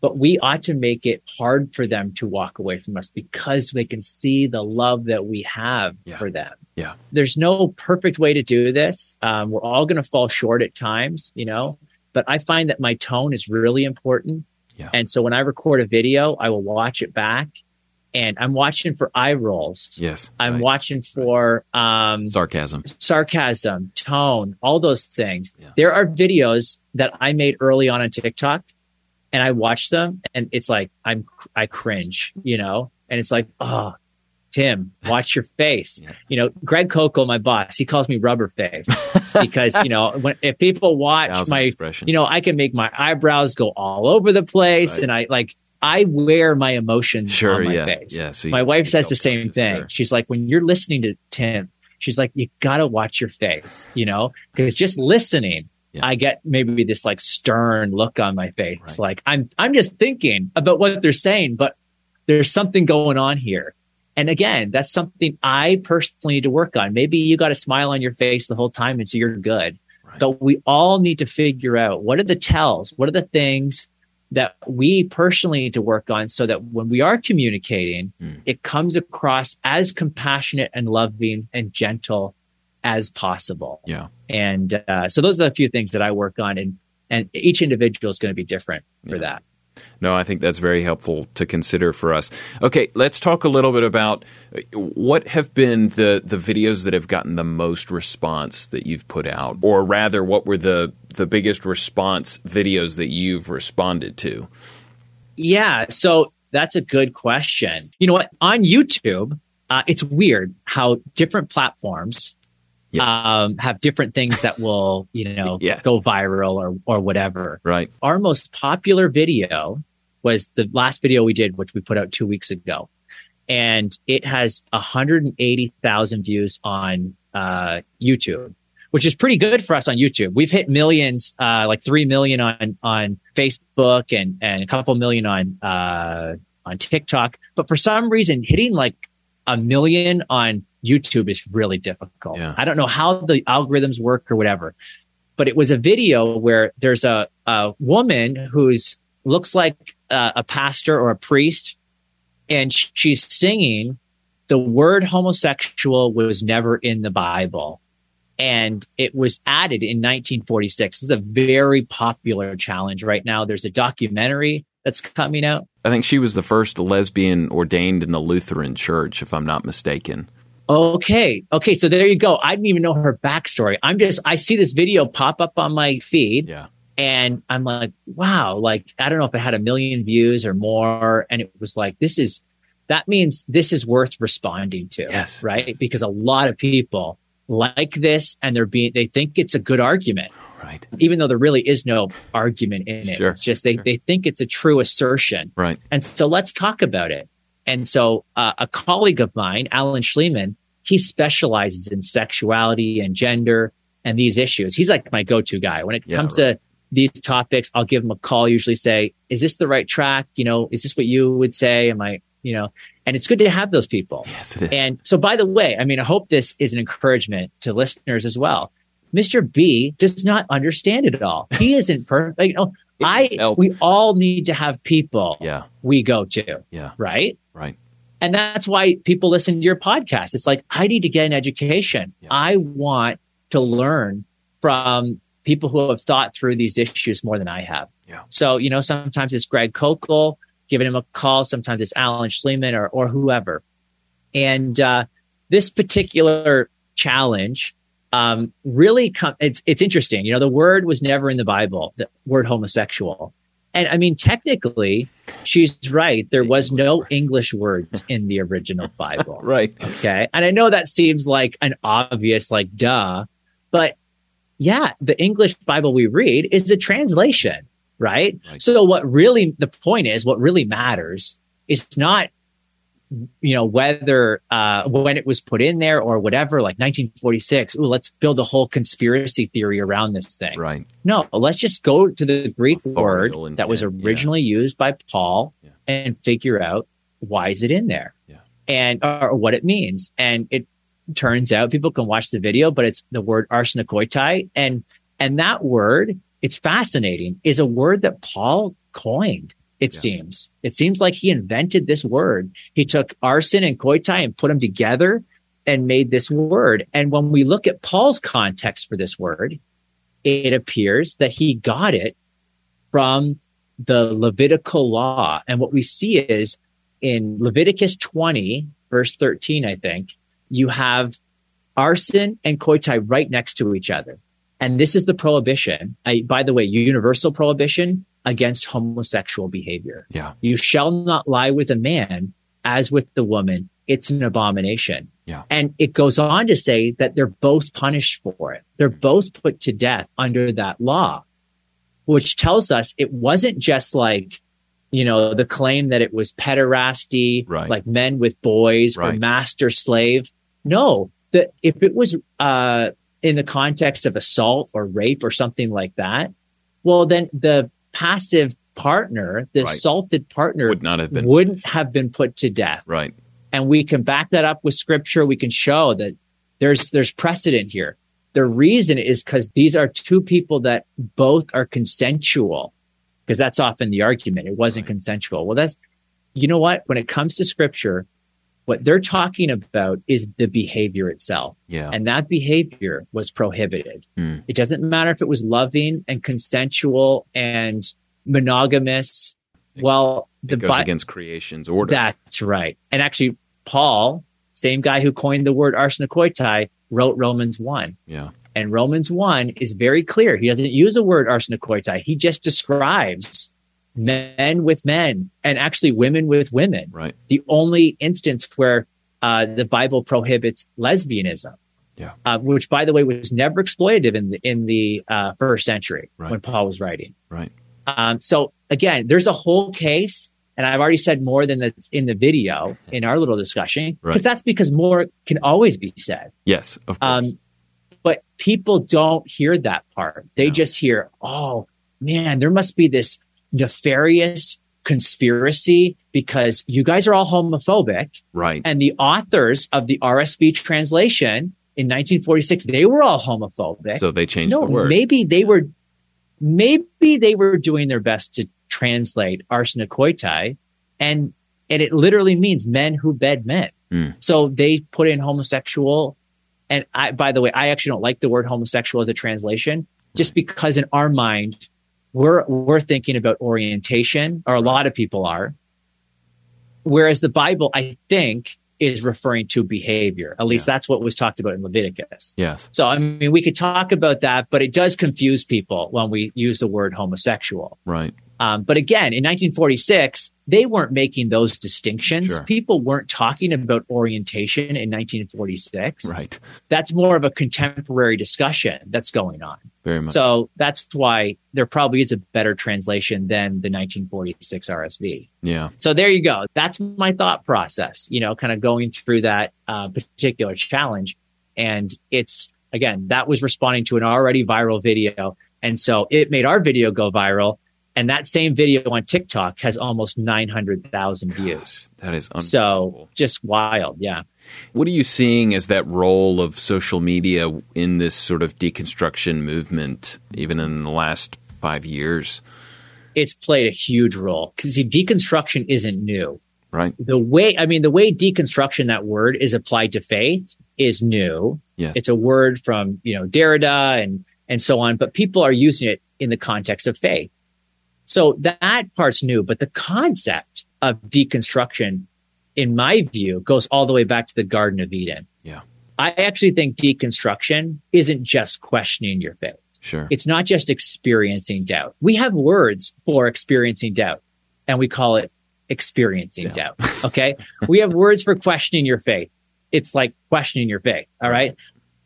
A: But we ought to make it hard for them to walk away from us because they can see the love that we have
B: yeah.
A: for them.
B: Yeah.
A: There's no perfect way to do this. Um, we're all going to fall short at times, you know, but I find that my tone is really important.
B: Yeah.
A: And so when I record a video, I will watch it back and I'm watching for eye rolls.
B: Yes.
A: I'm right. watching for um,
B: sarcasm,
A: sarcasm, tone, all those things.
B: Yeah.
A: There are videos that I made early on on TikTok, and I watch them, and it's like I'm I cringe, you know, and it's like, oh, Tim, watch your face.
B: yeah.
A: You know, Greg Koukl, my boss, he calls me rubber face because, you know, when, if people watch my,
B: expression.
A: you know, I can make my eyebrows go all over the place
B: right.
A: and I like, I wear my emotions
B: sure,
A: on my
B: yeah,
A: face.
B: Yeah, so
A: my wife says the same thing. Sure. She's like, when you're listening to Tim, she's like, you gotta watch your face, you know, because just listening, yeah. I get maybe this like stern look on my face.
B: Right.
A: Like I'm, I'm just thinking about what they're saying, but there's something going on here. And again, that's something I personally need to work on. Maybe you got a smile on your face the whole time and so you're good.
B: Right.
A: But we all need to figure out what are the tells? What are the things that we personally need to work on so that when we are communicating,
B: mm.
A: it comes across as compassionate and loving and gentle as possible.
B: Yeah.
A: And uh, so those are a few things that I work on, and and each individual is going to be different for
B: yeah.
A: that.
B: No, I think that's very helpful to consider for us. Okay, let's talk a little bit about uh, what have been the the videos that have gotten the most response that you've put out, or rather, what were the the biggest response videos that you've responded to?
A: Yeah, so that's a good question. You know what? On YouTube, uh, it's weird how different platforms
B: Yes.
A: um, have different things that will, you know,
B: yes.
A: go viral or, or whatever.
B: Right.
A: Our most popular video was the last video we did, which we put out two weeks ago. And it has 180,000 views on, uh, YouTube, which is pretty good for us on YouTube. We've hit millions, uh, like 3 million on, on Facebook and, and a couple million on, uh, on TikTok. But for some reason, hitting like a million on YouTube is really difficult.
B: Yeah.
A: I don't know how the algorithms work or whatever. but it was a video where there's a, a woman who's looks like uh, a pastor or a priest, and she's singing. The word homosexual was never in the Bible, and it was added in 1946. This is a very popular challenge right now. There's a documentary that's coming out.
B: I think she was the first lesbian ordained in the Lutheran Church, if I'm not mistaken.
A: Okay. Okay. So there you go. I didn't even know her backstory. I'm just, I see this video pop up on my feed.
B: Yeah.
A: And I'm like, wow, like, I don't know if it had a million views or more. And it was like, this is, that means this is worth responding to.
B: Yes.
A: Right. Because a lot of people like this and they're being, they think it's a good argument.
B: Right.
A: Even though there really is no argument in it.
B: Sure.
A: It's just they,
B: Sure.
A: they think it's a true assertion.
B: Right.
A: And so let's talk about it. And so uh, a colleague of mine, Alan Shlemon, he specializes in sexuality and gender and these issues. He's like my go-to guy when it
B: Yeah,
A: comes to these topics. I'll give him a call. Usually say, "Is this the right track? You know, is this what you would say? Am I, you know?" And it's good to have those people.
B: Yes, it is.
A: And so, by the way, I mean, I hope this is an encouragement to listeners as well. Mr. B does not understand it all. He isn't perfect. You know, I
B: help.
A: we all need to have people
B: yeah.
A: we go to,
B: Yeah.
A: right?
B: Right.
A: And that's why people listen to your podcast. It's like, I need to get an education.
B: Yeah.
A: I want to learn from people who have thought through these issues more than I have.
B: Yeah.
A: So, you know, sometimes it's Greg Koukl giving him a call. Sometimes it's Alan Shlemon or, or whoever. And, uh, this particular challenge, um, really com- it's, it's interesting. You know, the word was never in the Bible, the word homosexual. And I mean, technically, she's right. There was no English words in the original Bible.
B: Right.
A: Okay. And I know that seems like an obvious, like, duh, but yeah, the English Bible we read is a translation, right?
B: Right.
A: So what really, the point is, what really matters is not, you know, whether, uh, when it was put in there or whatever, like 1946, ooh, let's build a whole conspiracy theory around this thing.
B: Right.
A: No, let's just go to the Greek word
B: Authorial
A: that was
B: intent, yeah.
A: originally used by Paul
B: Yeah.
A: and figure out why is it in there
B: Yeah.
A: and or what it means. And it turns out people can watch the video, but it's the word arsenokoitai. And, and that word, it's fascinating, is a word that Paul coined. It
B: Yeah.
A: seems. It seems like he invented this word. He took arsen and koitai and put them together and made this word. And when we look at Paul's context for this word, it appears that he got it from the Levitical law. And what we see is in Leviticus 20, verse 13, I think, you have arsen and koitai right next to each other. And this is the prohibition. I, by the way, universal prohibition against homosexual behavior.
B: Yeah.
A: You shall not lie with a man as with the woman. It's an abomination.
B: Yeah.
A: And it goes on to say that they're both punished for it. They're both put to death under that law, which tells us it wasn't just like, you know, the claim that it was pederasty,
B: Right.
A: like men with boys or master slave. No, that if it was, uh, in the context of assault or rape or something like that, well, then the passive partner, the
B: Right.
A: assaulted partner
B: Would not have been.
A: wouldn't have been put to death.
B: Right.
A: And we can back that up with scripture. We can show that there's, there's precedent here. The reason is because these are two people that both are consensual, because that's often the argument. It wasn't
B: Right.
A: consensual. Well, that's, you know what? When it comes to scripture, what they're talking about is the behavior itself.
B: Yeah.
A: And that behavior was prohibited.
B: Mm.
A: It doesn't matter if it was loving and consensual and monogamous. Well, the
B: it goes
A: Bi-
B: against creation's order.
A: that's right. And actually, Paul, same guy who coined the word arsenokoitai, wrote Romans 1.
B: yeah.
A: And Romans 1 is very clear. He doesn't use the word arsenokoitai. He just describes men with men and actually women with women.
B: Right.
A: The only instance where uh, the Bible prohibits lesbianism.
B: Yeah.
A: Uh, which, by the way, was never exploitative in the in the uh, first century
B: Right.
A: when Paul was writing.
B: Right.
A: Um, so again, there's a whole case, and I've already said more than that's in the video in our little discussion, because
B: Right.
A: that's because more can always be said.
B: Yes. Of course.
A: Um, but people don't hear that part. They
B: No.
A: just hear, "Oh man, there must be this nefarious conspiracy because you guys are all homophobic."
B: right.
A: And the authors of the RSV translation in 1946 they were all homophobic.
B: So they changed
A: no,
B: the word.
A: maybe they were, maybe they were doing their best to translate arsenokoitai, and and it literally means men who bed men.
B: Mm.
A: So they put in homosexual, and I, by the way, I actually don't like the word homosexual as a translation, just because in our mind we're we're thinking about orientation, or a lot of people are, whereas the Bible, I think, is referring to behavior. At least
B: Yeah.
A: that's what was talked about in Leviticus.
B: Yes.
A: So, I mean, we could talk about that, but it does confuse people when we use the word homosexual.
B: Right.
A: Um, but again, in 1946, they weren't making those distinctions.
B: Sure.
A: People weren't talking about orientation in 1946.
B: Right.
A: That's more of a contemporary discussion that's going on.
B: Very much.
A: So that's why there probably is a better translation than the 1946 RSV.
B: yeah.
A: So there you go. That's my thought process, you know, kind of going through that uh, particular challenge. And it's, again, that was responding to an already viral video. And so it made our video go viral. And that same video on TikTok has almost 900,000 views.
B: That is.
A: So just wild. Yeah.
B: What are you seeing as that role of social media in this sort of deconstruction movement, even in the last five years?
A: It's played a huge role because deconstruction isn't new.
B: Right.
A: The way, I mean, the way deconstruction, that word is applied to faith is new.
B: Yes.
A: It's a word from, you know, Derrida and, and so on, but people are using it in the context of faith. So that part's new, but the concept of deconstruction, in my view, goes all the way back to the Garden of Eden.
B: Yeah.
A: I actually think deconstruction isn't just questioning your faith.
B: Sure.
A: It's not just experiencing doubt. We have words for experiencing doubt and we call it experiencing
B: Yeah.
A: doubt. Okay. we have words for questioning your faith. It's like questioning your faith. All right.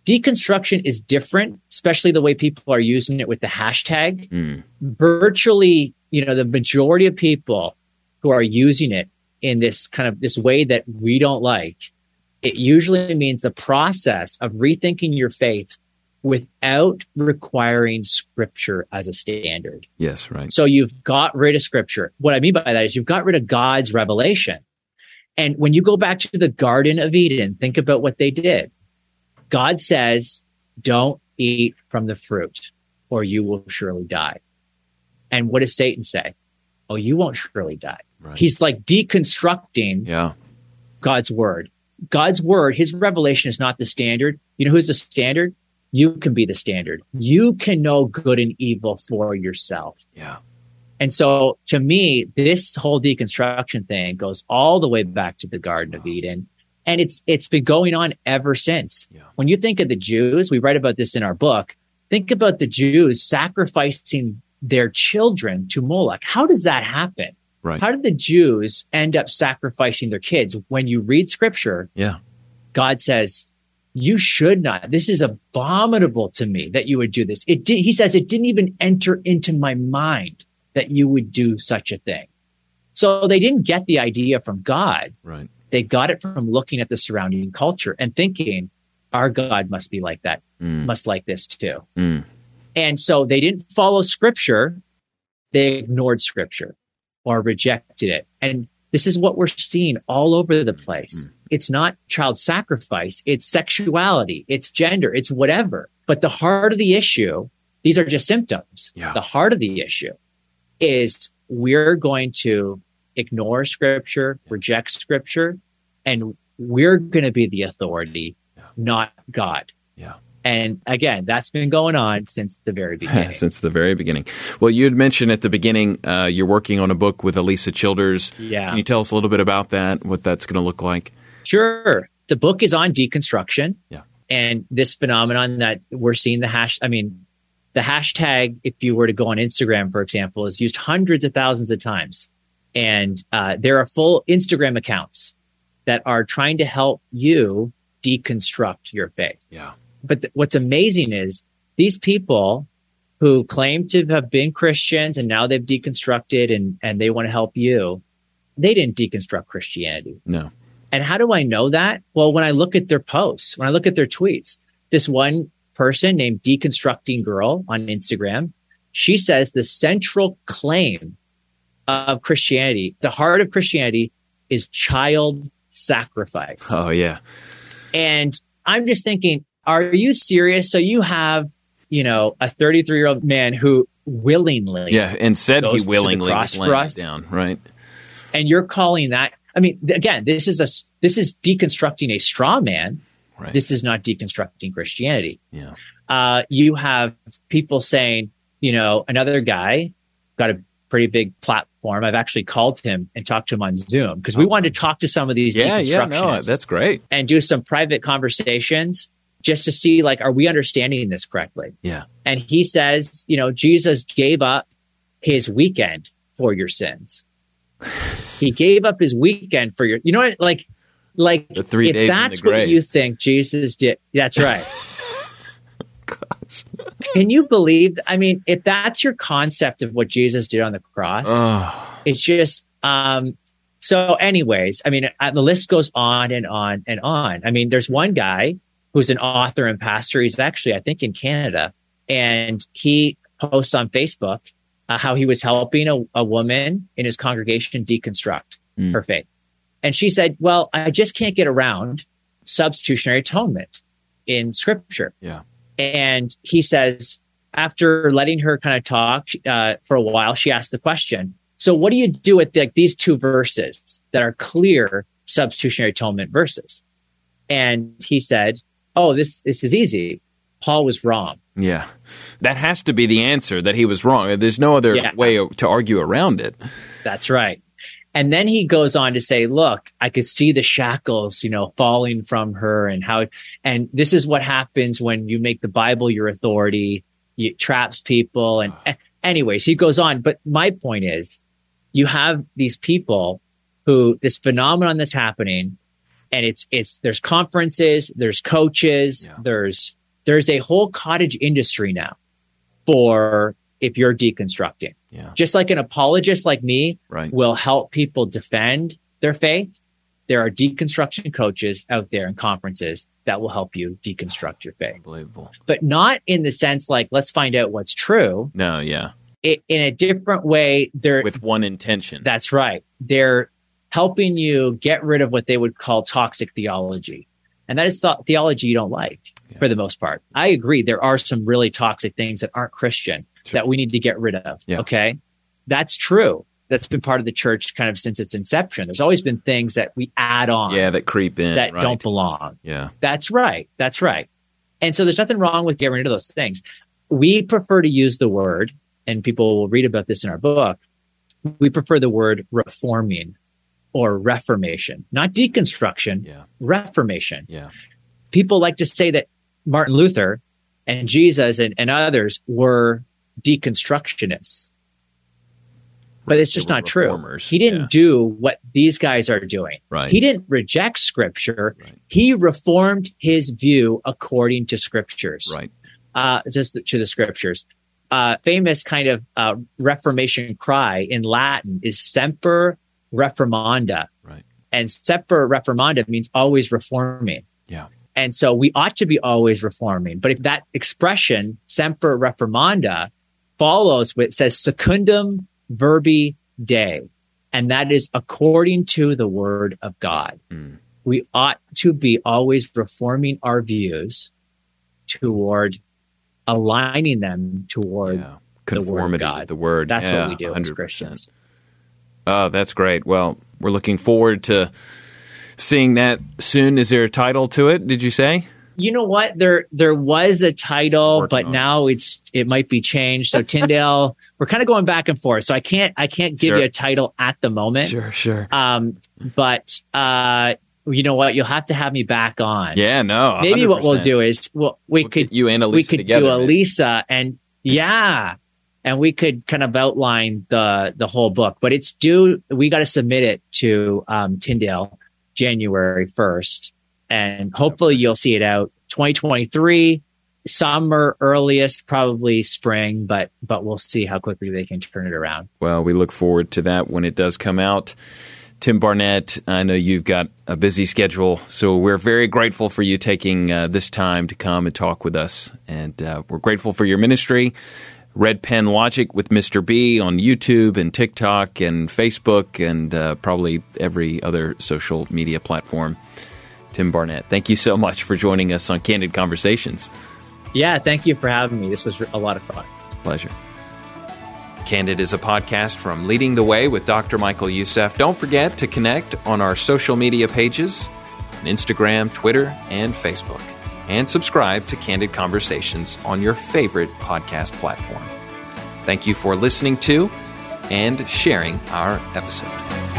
A: Deconstruction is different, especially the way people are using it with the hashtag.
B: Mm.
A: Virtually, you know, the majority of people who are using it in this kind of this way that we don't like, it usually means the process of rethinking your faith without requiring scripture as a standard.
B: Yes. Right.
A: So you've got rid of scripture. What I mean by that is you've got rid of God's revelation. And when you go back to the Garden of Eden, think about what they did. God says, don't eat from the fruit or you will surely die. And what does Satan say? Oh, you won't surely die.
B: Right.
A: He's like deconstructing
B: yeah.
A: God's word. God's word, his revelation is not the standard. You know who's the standard? You can be the standard. You can know good and evil for yourself.
B: Yeah.
A: And so to me, this whole deconstruction thing goes all the way back to the Garden of Eden. And it's, it's been going on ever since.
B: Yeah.
A: When you think of the Jews, we write about this in our book. Think about the Jews sacrificing their children to Moloch. How does that happen?
B: Right.
A: How did the Jews end up sacrificing their kids? When you read scripture,
B: yeah.
A: God says, you should not. This is abominable to me that you would do this. It did, he says it didn't even enter into my mind that you would do such a thing. So they didn't get the idea from God.
B: Right.
A: They got it from looking at the surrounding culture and thinking, our God must be like that,
B: Mm.
A: must like this too.
B: Mm.
A: And so they didn't follow scripture. They ignored scripture or rejected it. And this is what we're seeing all over the place. It's not child sacrifice. It's sexuality. It's gender. It's whatever. But the heart of the issue, these are just symptoms.
B: Yeah.
A: The heart of the issue is we're going to ignore scripture, reject scripture, and we're going to be the authority, not God.
B: Yeah.
A: And again, that's been going on since the very beginning.
B: Since the very beginning. Well, you had mentioned at the beginning uh, you're working on a book with Alisa Childers.
A: Yeah.
B: Can you tell us a little bit about that? What that's going to look like?
A: Sure. The book is on deconstruction.
B: Yeah.
A: And this phenomenon that we're seeing the hash, I mean, the hashtag, if you were to go on Instagram, for example, is used hundreds of thousands of times. And uh, there are full Instagram accounts that are trying to help you deconstruct your faith.
B: Yeah.
A: But th- what's amazing is these people who claim to have been Christians and now they've deconstructed and, and they want to help you, they didn't deconstruct Christianity.
B: No.
A: And how do I know that? Well, when I look at their posts, when I look at their tweets, this one person named Deconstructing Girl on Instagram, she says the central claim of Christianity, the heart of Christianity is child sacrifice.
B: Oh yeah.
A: And I'm just thinking, are you serious? So you have, you know, a 33 year old man who willingly,
B: yeah, and said he
A: goes to the
B: willingly
A: cross for
B: it
A: us.
B: down, right?
A: and you're calling that. I mean, again, this is a this is deconstructing a straw man.
B: Right.
A: This is not deconstructing Christianity.
B: Yeah.
A: Uh, you have people saying, you know, another guy got a pretty big platform. I've actually called him and talked to him on Zoom because we wanted to talk to some of these
B: Yeah, yeah, no, that's great.
A: and do some private conversations just to see like, are we understanding this correctly?
B: Yeah.
A: And he says, you know, Jesus gave up his weekend for your sins. he gave up his weekend for your, you know what? Like, like
B: The three
A: if
B: days
A: that's what you think Jesus did, that's right. Can you believe? I mean, if that's your concept of what Jesus did on the cross,
B: Oh,
A: it's just um so anyways i mean uh, the list goes on and on and on i mean there's one guy who's an author and pastor he's actually i think in canada and he posts on facebook uh, how he was helping a, a woman in his congregation deconstruct
B: Mm.
A: her faith and she said well i just can't get around substitutionary atonement in scripture
B: Yeah.
A: And he says after letting her kind of talk uh, for a while she asked the question so what do you do with like these two verses that are clear substitutionary atonement verses? And he said, "Oh, this this is easy. Paul was wrong."
B: yeah. That has to be the answer that he was wrong. There's no other
A: Yeah.
B: way to argue around it.
A: That's right. And then he goes on to say, "Look, I could see the shackles, you know, falling from her, and how, and this is what happens when you make the Bible your authority. It traps people." And anyways, he goes on. But my point is, you have these people who this phenomenon that's happening, and it's it's there's conferences, there's coaches,
B: Yeah.
A: there's there's a whole cottage industry now for if you're deconstructing.
B: Yeah.
A: Just like an apologist like me
B: Right.
A: will help people defend their faith, there are deconstruction coaches out there in conferences that will help you deconstruct your faith.
B: Unbelievable.
A: But not in the sense like, let's find out what's true.
B: No, yeah.
A: It, in a different way, they're,
B: With one intention.
A: that's right. They're helping you get rid of what they would call toxic theology. And that is th- theology you don't like
B: Yeah.
A: for the most part. I agree. There are some really toxic things that aren't Christian
B: Sure.
A: that we need to get rid of.
B: Yeah.
A: Okay. That's true. That's been part of the church kind of since its inception. There's always been things that we add on
B: yeah, that creep in.
A: that
B: right.
A: don't belong.
B: Yeah.
A: That's right. That's right. And so there's nothing wrong with getting rid of those things. We prefer to use the word, and people will read about this in our book. We prefer the word reforming or reformation, not deconstruction,
B: Yeah.
A: reformation.
B: Yeah.
A: People like to say that Martin Luther and Jesus and, and others were deconstructionists. But it's just not true. He didn't
B: Yeah.
A: do what these guys are doing.
B: Right.
A: He didn't reject scripture.
B: Right.
A: He reformed his view according to scriptures,
B: Right.
A: uh, just to the scriptures. Uh, famous kind of uh, Reformation cry in Latin is "Semper Reformanda,"
B: Right.
A: and "Semper Reformanda" means always reforming.
B: Yeah.
A: And so we ought to be always reforming. But if that expression "Semper Reformanda" follows what says "Secundum Verbi Dei," and that is according to the Word of God
B: Mm.
A: we ought to be always reforming our views toward aligning them toward
B: Yeah.
A: the Word of God.
B: the word.
A: that's
B: Yeah,
A: what we do as
B: 100%.
A: Christians.
B: Oh, that's great. Well, we're looking forward to seeing that soon. Is there a title to it? Did you say?
A: You know what? There there was a title,
B: Working
A: but
B: on
A: now it's it might be changed. So Tyndale, we're kind of going back and forth. So I can't I can't give
B: Sure.
A: you a title at the moment.
B: Sure, sure.
A: Um, but uh, you know what? You'll have to have me back on.
B: Yeah, no.
A: Maybe what we'll do is well, we
B: We'll
A: could
B: you and Alisa
A: we could
B: together.
A: do
B: man.
A: Alisa and yeah, and we could kind of outline the the whole book. But it's due. We got to submit it to um, Tyndale January first, and hopefully you'll see it out 2023 summer earliest, probably spring. But but we'll see how quickly they can turn it around.
B: Well, we look forward to that when it does come out. Tim Barnett, I know you've got a busy schedule, so we're very grateful for you taking uh, this time to come and talk with us. And uh, we're grateful for your ministry. Red Pen Logic with Mr. B on YouTube and TikTok and Facebook and uh, probably every other social media platform. Tim Barnett. Thank you so much for joining us on Candid Conversations.
A: Yeah, thank you for having me. This was a lot of fun.
B: Pleasure. Candid is a podcast from Leading the Way with Dr. Michael Youssef. Don't forget to connect on our social media pages on Instagram, Twitter, and Facebook. And subscribe to Candid Conversations on your favorite podcast platform. Thank you for listening to and sharing our episode.